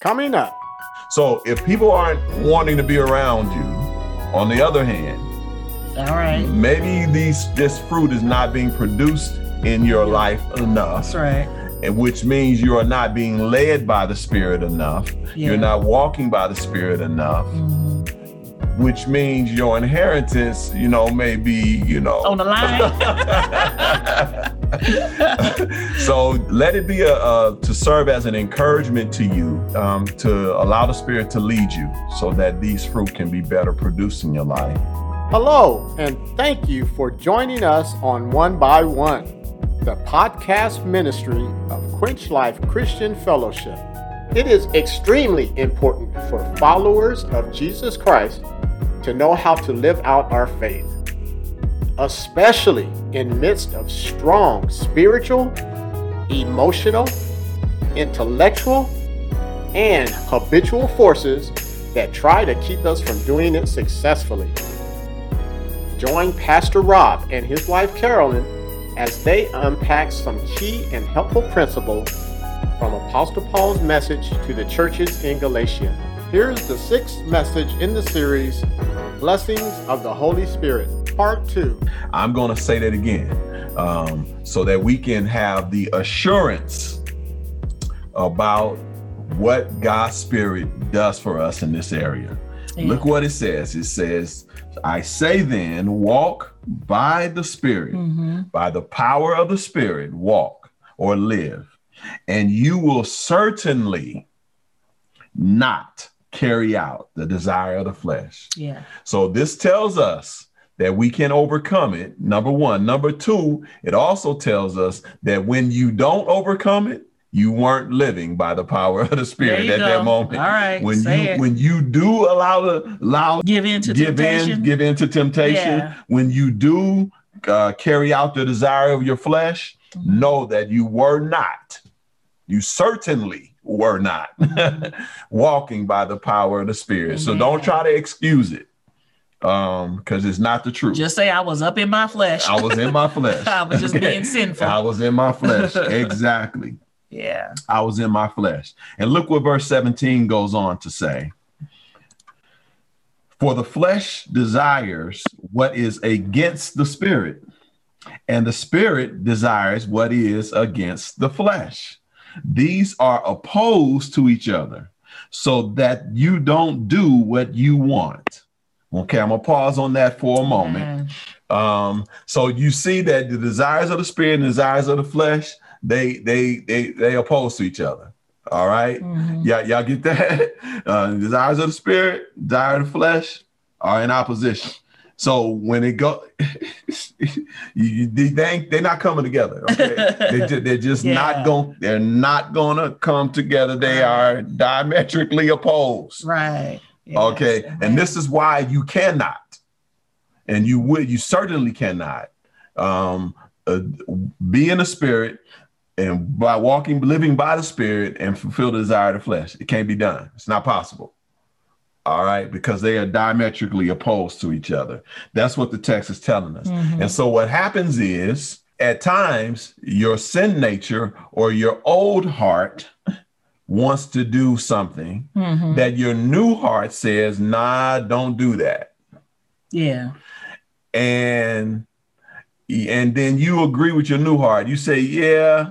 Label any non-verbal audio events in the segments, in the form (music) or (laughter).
coming up. So if people aren't wanting to be around you, on the other hand, all right, maybe these this fruit is not being produced in your life enough. That's right. And which means you are not being led by the Spirit enough. Yeah. You're not walking by the Spirit enough. Mhm. Which means your inheritance, you know, may be, you know, On the line. (laughs) (laughs) so let it be a, a to serve as an encouragement to you um, to allow the spirit to lead you so that these fruit can be better produced in your life Hello, and thank you for joining us on One by One, the podcast ministry of Quench Life Christian Fellowship. It is extremely important for followers of Jesus Christ to know how to live out our faith, especially in midst of strong spiritual, emotional, intellectual, and habitual forces that try to keep us from doing it successfully. Join Pastor Rob and his wife Carolyn as they unpack some key and helpful principles from Apostle Paul's message to the churches in Galatia. Here's the sixth message in the series Blessings of the Holy Spirit, Part 2. i'm going to say that again um, so that we can have the assurance about what god's spirit does for us in this area Yeah. look what it says it says i say then walk by the spirit Mhm. by the power of the Spirit, walk or live, and you will certainly not carry out the desire of the flesh. Yeah. So, this tells us that we can overcome it. Number one. Number two, it also tells us that when you don't overcome it, you weren't living by the power of the Spirit at that moment. All right, When you it. when you do allow the allow Give in to give temptation. in give in to temptation Yeah. when you do uh, carry out the desire of your flesh Mm-hmm. know that you were not you certainly were not (laughs) walking by the power of the spirit so don't try to excuse it um because it's not the truth Just say I was up in my flesh. i was in my flesh (laughs) I was just being (laughs) sinful. i was in my flesh exactly yeah. I was in my flesh. And look what verse 17 goes on to say. For the flesh desires what is against the spirit, and the spirit desires what is against the flesh. These are opposed to each other, so that you don't do what you want. Okay, I'm gonna pause on that for a moment. Um, so you see that the desires of the spirit and the desires of the flesh, they they they they oppose to each other. All right? Mhm. Yeah, y'all get that? (laughs) Uh, desires of the spirit, desire of the flesh are in opposition. So when it go, (laughs) you, they they're not coming together. Okay, they, ju- they're (laughs) just Yeah. not going. They're not gonna come together. They are diametrically opposed. Right. Yes. Okay. Amen. And this is why you cannot, and you would, you certainly cannot um, uh, be in the spirit and by walking, living by the spirit and fulfill the desire of the flesh. It can't be done. It's not possible. All right. Because they are diametrically opposed to each other. That's what the text is telling us. Mhm. And so what happens is at times your sin nature or your old heart wants to do something Mhm. that your new heart says, nah, don't do that. Yeah. And and then you agree with your new heart. You say, yeah,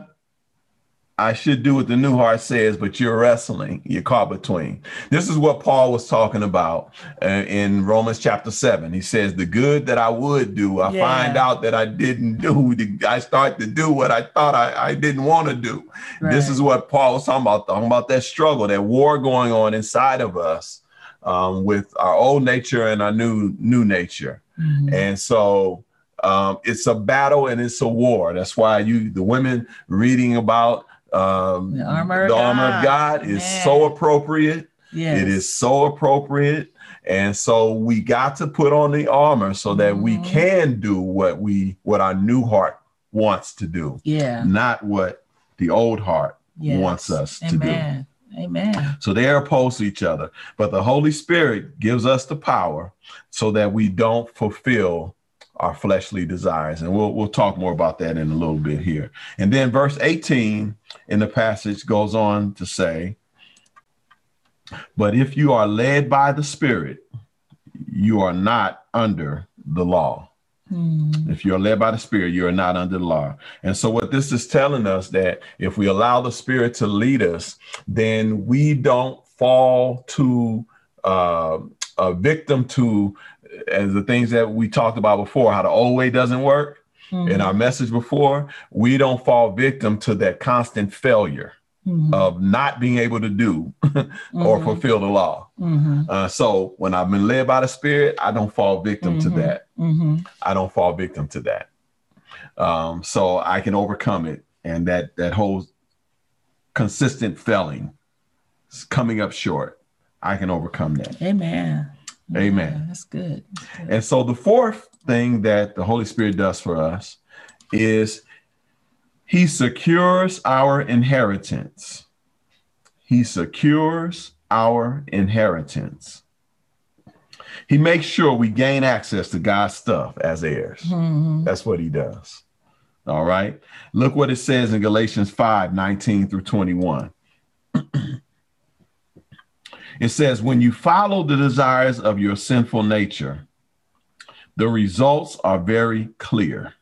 I should do what the new heart says, but you're wrestling, you're caught between. This is what Paul was talking about uh, in Romans chapter 7. He says, The good that I would do, I Yeah. find out that I didn't do. I start to do what I thought I, I didn't want to do. This is what Paul was talking about, talking about that struggle, that war going on inside of us um, with our old nature and our new new nature. Mhm. And so um, it's a battle and it's a war. That's why you, the women reading about um, The armor of the armor of God. Is Man. so appropriate. Yes. It is so appropriate. And so we got to put on the armor so that we Mhm. can do what we what our new heart wants to do, Yeah. not what the old heart Yes. wants us to do. Amen. Amen. So they're opposed to each other. But the Holy Spirit gives us the power so that we don't fulfill our fleshly desires. And we'll, we'll talk more about that in a little bit here. And then verse 18 in the passage goes on to say, But if you are led by the Spirit, you are not under the law. Mm. If you're led by the Spirit, you are not under the law. And so, what this is telling us that if we allow the Spirit to lead us, then we don't fall to uh, a victim to as the things that we talked about before, how the old way doesn't work. Mhm. In our message before, we don't fall victim to that constant failure Mhm. of not being able to do (laughs) or Mhm. fulfill the law. Mhm. Uh, so when I've been led by the Spirit, I don't fall victim to Mhm. that. I don't fall victim to that. Um, so I can overcome it, and that that whole consistent failing, coming up short, I can overcome that. Amen. Amen. Yeah, that's good. That's good. And so the fourth thing that the Holy Spirit does for us is he secures our inheritance. He secures our inheritance. He makes sure we gain access to God's stuff as heirs. Mhm. That's what he does. All right. Look what it says in Galatians 5 19 through 21. It says, When you follow the desires of your sinful nature, the results are very clear.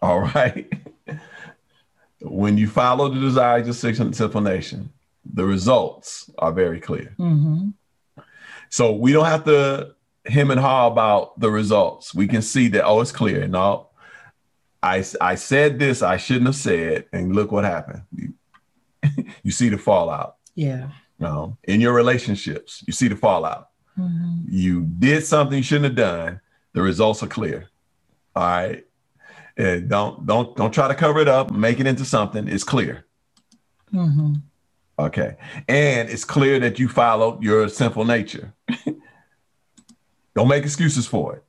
All right. (laughs) when you follow the desires of your sinful nature, the results are very clear. Mhm. So we don't have to him and haw about the results. We can see that, oh, it's clear. No, I, I said this I shouldn't have said, and look what happened. You, (laughs) you see the fallout. Yeah. In your relationships, you see the fallout. Mhm. You did something you shouldn't have done. The results are clear. All right. And don't don't don't try to cover it up, make it into something. It's clear. Mhm. Okay. And it's clear that you followed your sinful nature. (laughs) Don't make excuses for it.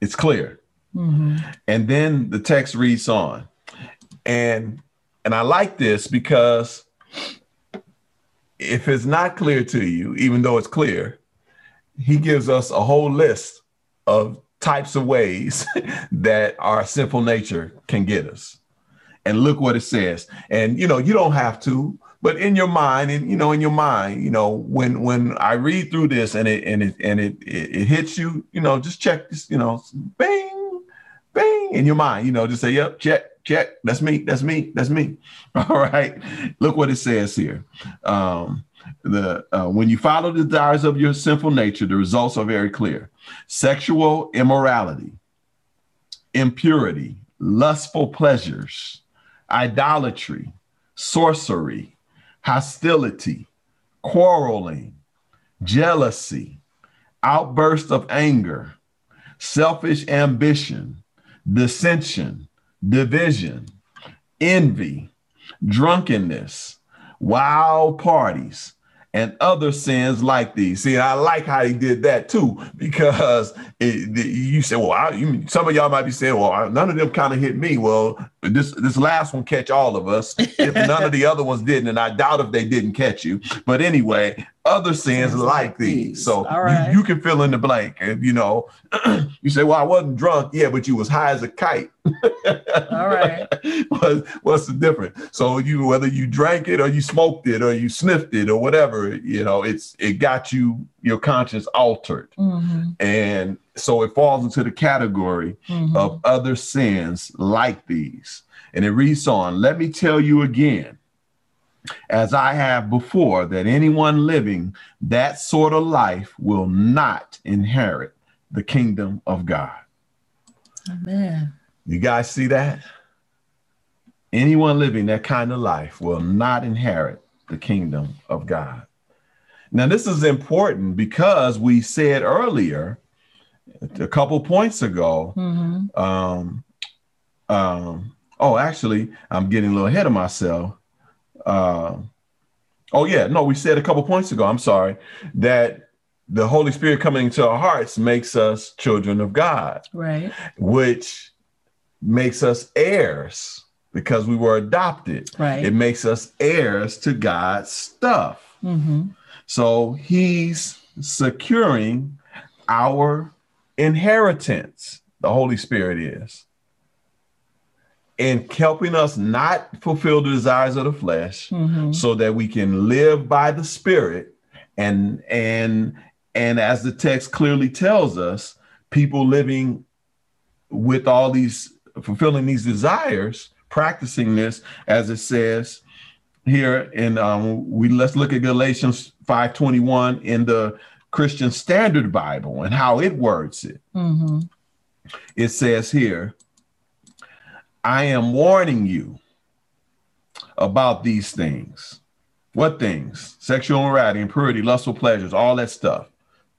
It's clear. Mhm. And then the text reads on. And and I like this because if it's not clear to you, even though it's clear, he gives us a whole list of types of ways (laughs) that our sinful nature can get us. And look what it says. And you know, you don't have to, but in your mind, and you know, in your mind, you know, when when I read through this and it and it and it it, it hits you, you know, just check this, you know, bang, bang in your mind, you know, just say, yep, check, check. That's me, that's me, that's me. (laughs) All right. Look what it says here. Um, the uh, when you follow the desires of your sinful nature, the results are very clear: sexual immorality, impurity, lustful pleasures, idolatry, sorcery, hostility, quarreling, jealousy, outburst of anger, selfish ambition, dissension, division, envy, drunkenness, wild parties, and other sins like these. See, I like how he did that too, because it, the- you said, "Well, I, you, some of y'all might be saying, well, I- none of them kind of hit me." Well, this this last one catch all of us. If (laughs) none of the other ones didn't, and I doubt if they didn't catch you. But anyway, other sins like these. So right. you, you can fill in the blank. If you know, (clears throat) you say, "Well, I wasn't drunk." Yeah, but you was high as a kite. All right. (laughs) What- what's the difference? So you whether you drank it or you smoked it or you sniffed it or whatever, you know, it's it got you your conscience altered. Mhm. And so it falls into the category Mhm. of other sins like these. And it reads on, let me tell you again, as I have before, that anyone living that sort of life will not inherit the kingdom of God. Amen. You guys see that? Anyone living that kind of life will not inherit the kingdom of God. Now, this is important because we said earlier, a couple points ago, Mhm. um, um, oh, actually, I'm getting a little ahead of myself. Um, oh, yeah, no, we said a couple points ago, I'm sorry, that the Holy Spirit coming into our hearts makes us children of God Right. which makes us heirs because we were adopted. Right. It makes us heirs to God's stuff. hmm So he's securing our inheritance. The Holy Spirit is. in helping us not fulfill the desires of the flesh Mhm. so that we can live by the spirit and and and as the text clearly tells us people living with all these fulfilling these desires practicing this as it says here in um we let's look at galatians 521 in the christian standard bible and how it words it Mhm. it says here, I am warning you about these things. What things? Sexual immorality, impurity, lustful pleasures, all that stuff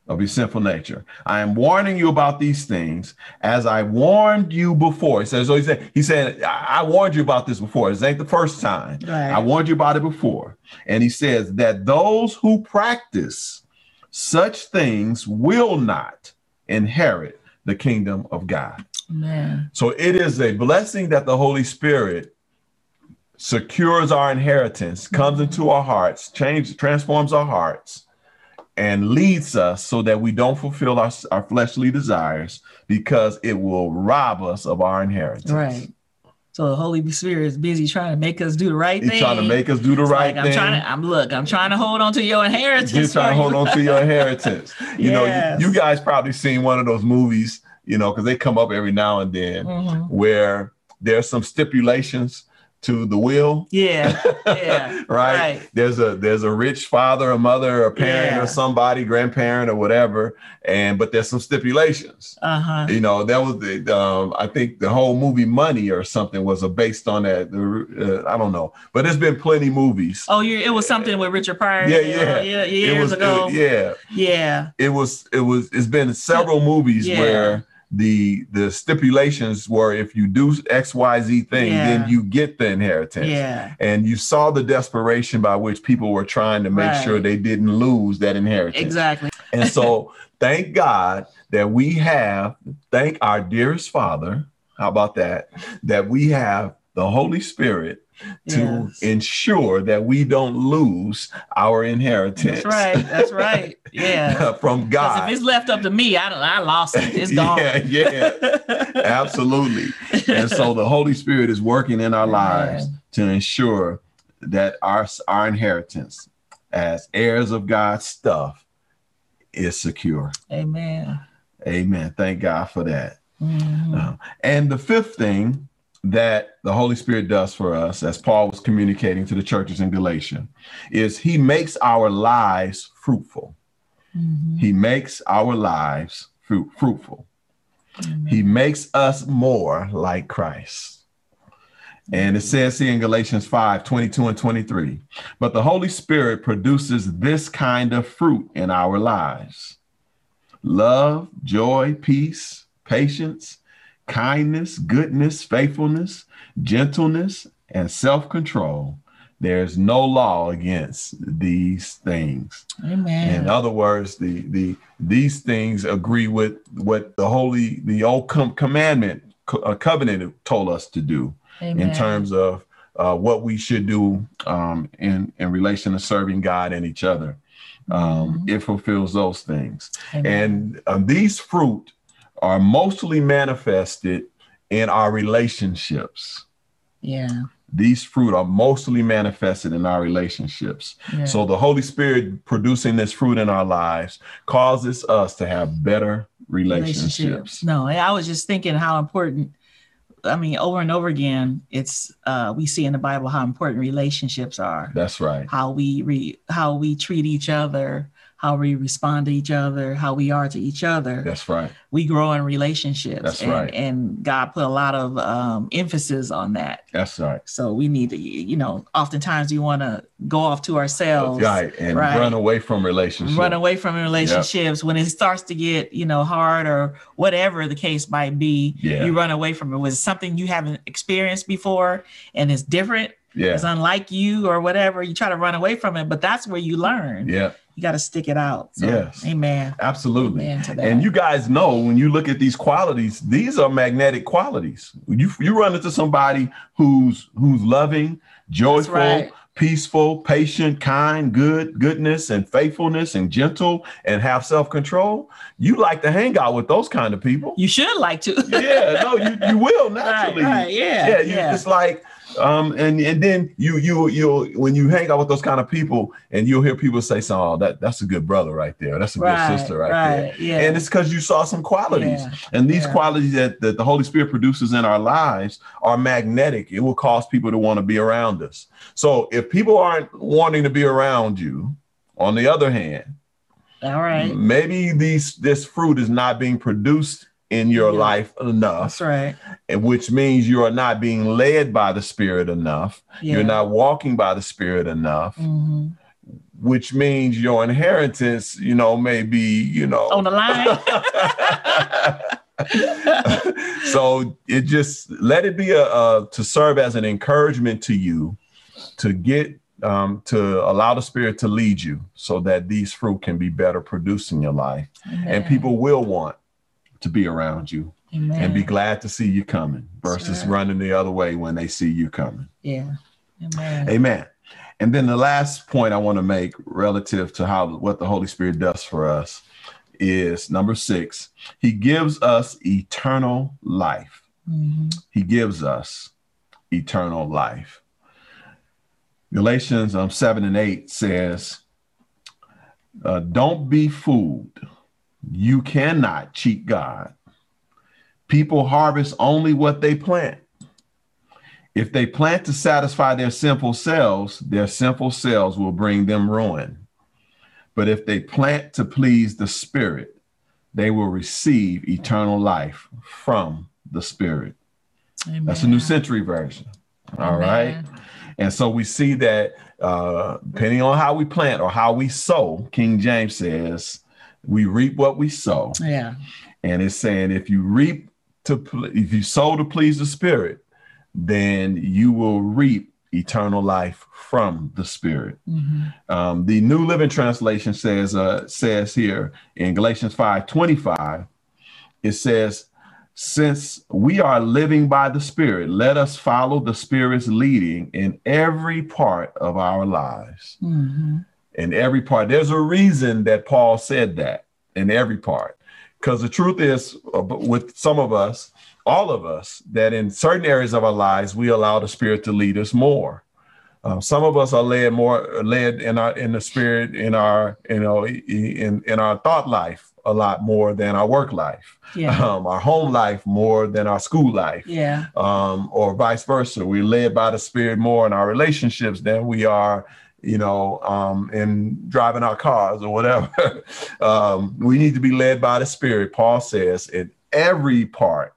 of your sinful nature. I am warning you about these things as I warned you before. He says, so he said, he said, I, I warned you about this before. This ain't the first time. Right. I warned you about it before. And he says that those who practice such things will not inherit the kingdom of God. Man. So it is a blessing that the Holy Spirit secures our inheritance, comes into our hearts, transforms our hearts, and leads us so that we don't fulfill our, our fleshly desires because it will rob us of our inheritance. Right. So the Holy Spirit is busy trying to make us do the right thing. He's thing. trying to make us do the It's right like, thing. I'm trying to. I'm look. I'm trying to hold on to your inheritance. He's trying to hold you. on to your inheritance. (laughs) You know, you, you guys probably seen one of those movies, you know, because they come up every now and then Mhm. where there's some stipulations to the will. Yeah. Yeah. (laughs) right? Right. There's a there's a rich father, a mother, a parent, Yeah. or somebody, grandparent, or whatever, and but there's some stipulations. Uh huh. You know, that was the um, I think the whole movie Money or something was a based on that. Uh, I don't know, but there's been plenty movies. Oh, you. It was something with Richard Pryor. Yeah, yeah, yeah. yeah. Years it was, ago. it- yeah, yeah. it was it was it's been several movies Yeah. where the the stipulations were if you do xyz thing Yeah. then you get the inheritance Yeah. and you saw the desperation by which people were trying to make Right. sure they didn't lose that inheritance Exactly. and so (laughs) thank god that we have thank our dearest father how about that that we have the holy spirit to Yes. ensure that we don't lose our inheritance That's right. That's right. (laughs) Yeah. (laughs) from god if it's left up to me, I. I lost it. It's gone. Yeah, yeah, absolutely. And so the Holy Spirit is working in our lives to ensure that our our inheritance as heirs of God's stuff is secure. Amen. Amen. Thank God for that. Mhm. Uh, and the fifth thing that the Holy Spirit does for us, as Paul was communicating to the churches in Galatia, is he makes our lives fruitful. Mhm. He makes our lives fruit, fruitful. He makes us more like Christ. And it says here in Galatians 5 22 and 23, but the Holy Spirit produces this kind of fruit in our lives love, joy, peace, patience, kindness, goodness, faithfulness, gentleness, and self control. There's no law against these things. Amen. In other words, the the these things agree with what the holy the old com- commandment co- uh, covenant told us to do in terms of uh, what we should do um, in in relation to serving God and each other. Um, It fulfills those things, Amen. and uh, these fruit are mostly manifested in our relationships. yeah. These fruit are mostly manifested in our relationships. yeah. So the Holy Spirit producing this fruit in our lives causes us to have better relationships. No, I was just thinking how important. I mean, over and over again, it's uh, we see in the Bible how important relationships are. That's right. How we re, how we treat each other, how we respond to each other, how we are to each other. That's right. We grow in relationships. That's and, right. And God put a lot of um, emphasis on that. That's right. So we need to, you know, oftentimes we want to go off to ourselves. Right. And Right. run away from relationships. run away from relationships when it starts to get you know hard or whatever the case might be Yeah. you run away from it was it something you haven't experienced before and it's different Yeah. it's unlike you or whatever you try to run away from it but that's where you learn Yeah. You got to stick it out so, Yes. amen Absolutely. amen And you guys know when you look at these qualities, these are magnetic qualities. You you run into somebody who's who's loving, joyful, right. peaceful, patient, kind, good, goodness, and faithfulness, and gentle, and have self control, you like to hang out with those kind of people. You should like to. yeah, no, you, you will (laughs) naturally. Right, right, yeah, yeah. You, yeah. It's like, um, and and then you you you when you hang out with those kind of people, and you'll hear people say, "So oh, that that's a good brother right there. That's a Right, good sister right, there." yeah. And it's because you saw some qualities, Yeah, and these yeah. qualities that, that the Holy Spirit produces in our lives are magnetic. It will cause people to want to be around us. So if people aren't wanting to be around you, on the other hand, All right. maybe these this fruit is not being produced in your Yeah. life enough That's right. and which means you are not being led by the spirit enough Yeah. you're not walking by the spirit enough Mhm. which means your inheritance you know may be you know On the line. (laughs) so it just let it be a, a to serve as an encouragement to you to get um, to allow the spirit to lead you so that these fruit can be better produced in your life and people will want to be around you Amen. and be glad to see you coming versus right. running the other way when they see you coming. Yeah. Amen. Amen. And then the last point I want to make relative to how what the Holy Spirit does for us is number six, he gives us eternal life. Mhm. He gives us eternal life. Galatians um, 7 and 8 says, uh, Don't be fooled. You cannot cheat God. People harvest only what they plant. If they plant to satisfy their sinful selves, their sinful selves will bring them ruin. But if they plant to please the Spirit, they will receive eternal life from the Spirit. Amen. That's a New Century Version. All right. Amen. And so we see that uh, depending on how we plant or how we sow, King James says, we reap what we sow. Yeah. And it's saying if you reap to, if you sow to please the Spirit, then you will reap eternal life from the Spirit. Mhm. Um, the New Living Translation says uh, says here in Galatians 5 25, it says, Since we are living by the Spirit, let us follow the Spirit's leading in every part of our lives. Mhm. In every part. There's a reason that Paul said that in every part. Because the truth is, uh, with some of us, all of us, that in certain areas of our lives, we allow the Spirit to lead us more. Um, some of us are led more led in our in the spirit in our you know in in our thought life a lot more than our work life, Yeah. (laughs) um, our home life more than our school life, Yeah. um, or vice versa. We're led by the spirit more in our relationships than we are, you know, um, in driving our cars or whatever. (laughs) um, we need to be led by the spirit. Paul says in every part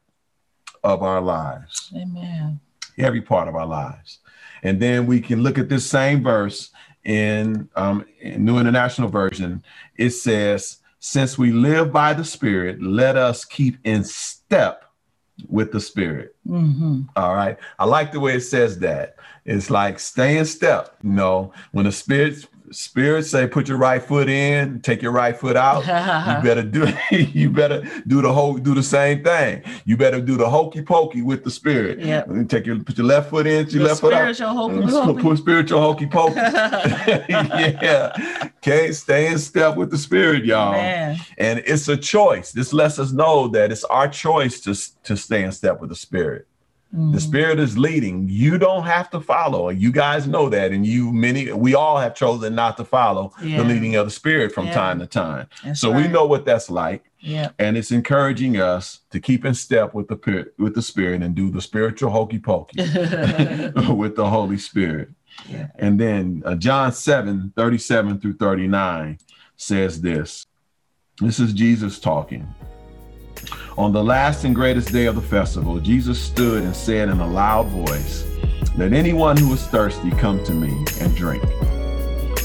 of our lives Amen. every part of our lives. And then we can look at this same verse in, um, in New International Version. It says, Since we live by the Spirit, let us keep in step with the Spirit. hmm All right. I like the way it says that. It's like stay in step. You know, when the Spirit Spirit say put your right foot in, take your right foot out. (laughs) you better do (laughs) you better do the whole do the same thing. You better do the hokey pokey with the spirit. yeah Take your put your left foot in, your The left foot out. spiritual hokey uh, pokey. Put spiritual hokey pokey. (laughs) yeah. Okay, stay in step with the spirit, y'all. Man. And it's a choice. This lets us know that it's our choice to, to stay in step with the spirit. The Mhm. spirit is leading. You don't have to follow. You guys know that. And you many we all have chosen not to follow Yeah. the leading of the spirit from Yeah. time to time. That's so we know what that's like. Yeah. And it's encouraging us to keep in step with the with the spirit and do the spiritual hokey pokey (laughs) (laughs) with the Holy Spirit. Yeah. And then uh, John 7, 37 through 39 says this. This is Jesus talking. On the last and greatest day of the festival, Jesus stood and said in a loud voice, Let anyone who is thirsty come to me and drink.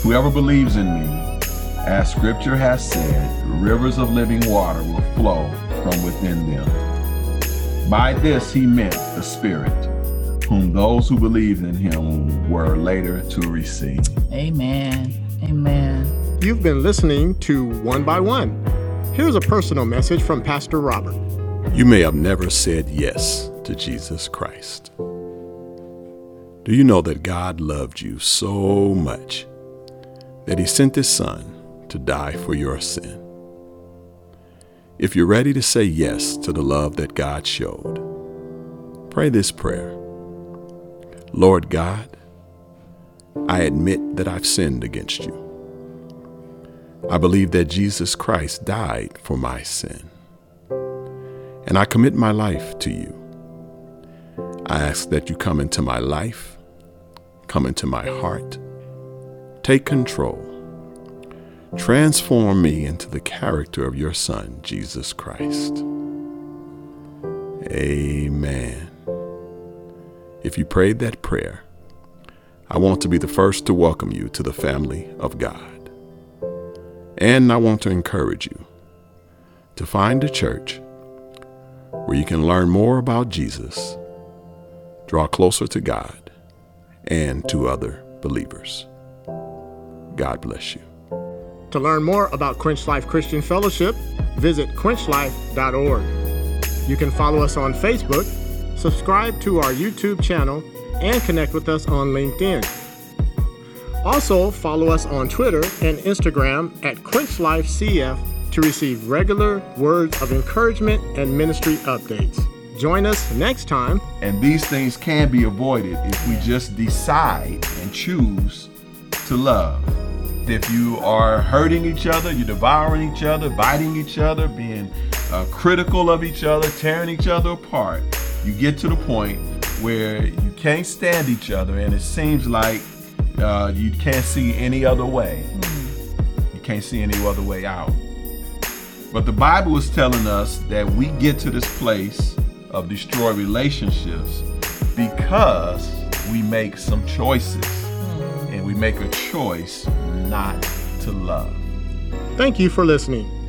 Whoever believes in me, as scripture has said, rivers of living water will flow from within them. By this he meant the Spirit, whom those who believed in him were later to receive. Amen. Amen. You've been listening to One by One. Here's a personal message from Pastor Robert. You may have never said yes to Jesus Christ. Do you know that God loved you so much that He sent His Son to die for your sin? If you're ready to say yes to the love that God showed, pray this prayer Lord God, I admit that I've sinned against you. I believe that Jesus Christ died for my sin. And I commit my life to you. I ask that you come into my life, come into my heart, take control, transform me into the character of your Son, Jesus Christ. Amen. If you prayed that prayer, I want to be the first to welcome you to the family of God. And I want to encourage you to find a church where you can learn more about Jesus draw closer to God and to other believers. God bless you. To learn more about Quench Life Christian Fellowship, visit quenchlife.org. You can follow us on Facebook, subscribe to our YouTube channel, and connect with us on LinkedIn. Also, follow us on Twitter and Instagram at QuenchLifeCF to receive regular words of encouragement and ministry updates. Join us next time. And these things can be avoided if we just decide and choose to love. If you are hurting each other, you're devouring each other, biting each other, being uh, critical of each other, tearing each other apart, you get to the point where you can't stand each other and it seems like uh, you can't see any other way. You can't see any other way out. But the Bible is telling us that we get to this place of destroy relationships because we make some choices and we make a choice not to love. Thank you for listening.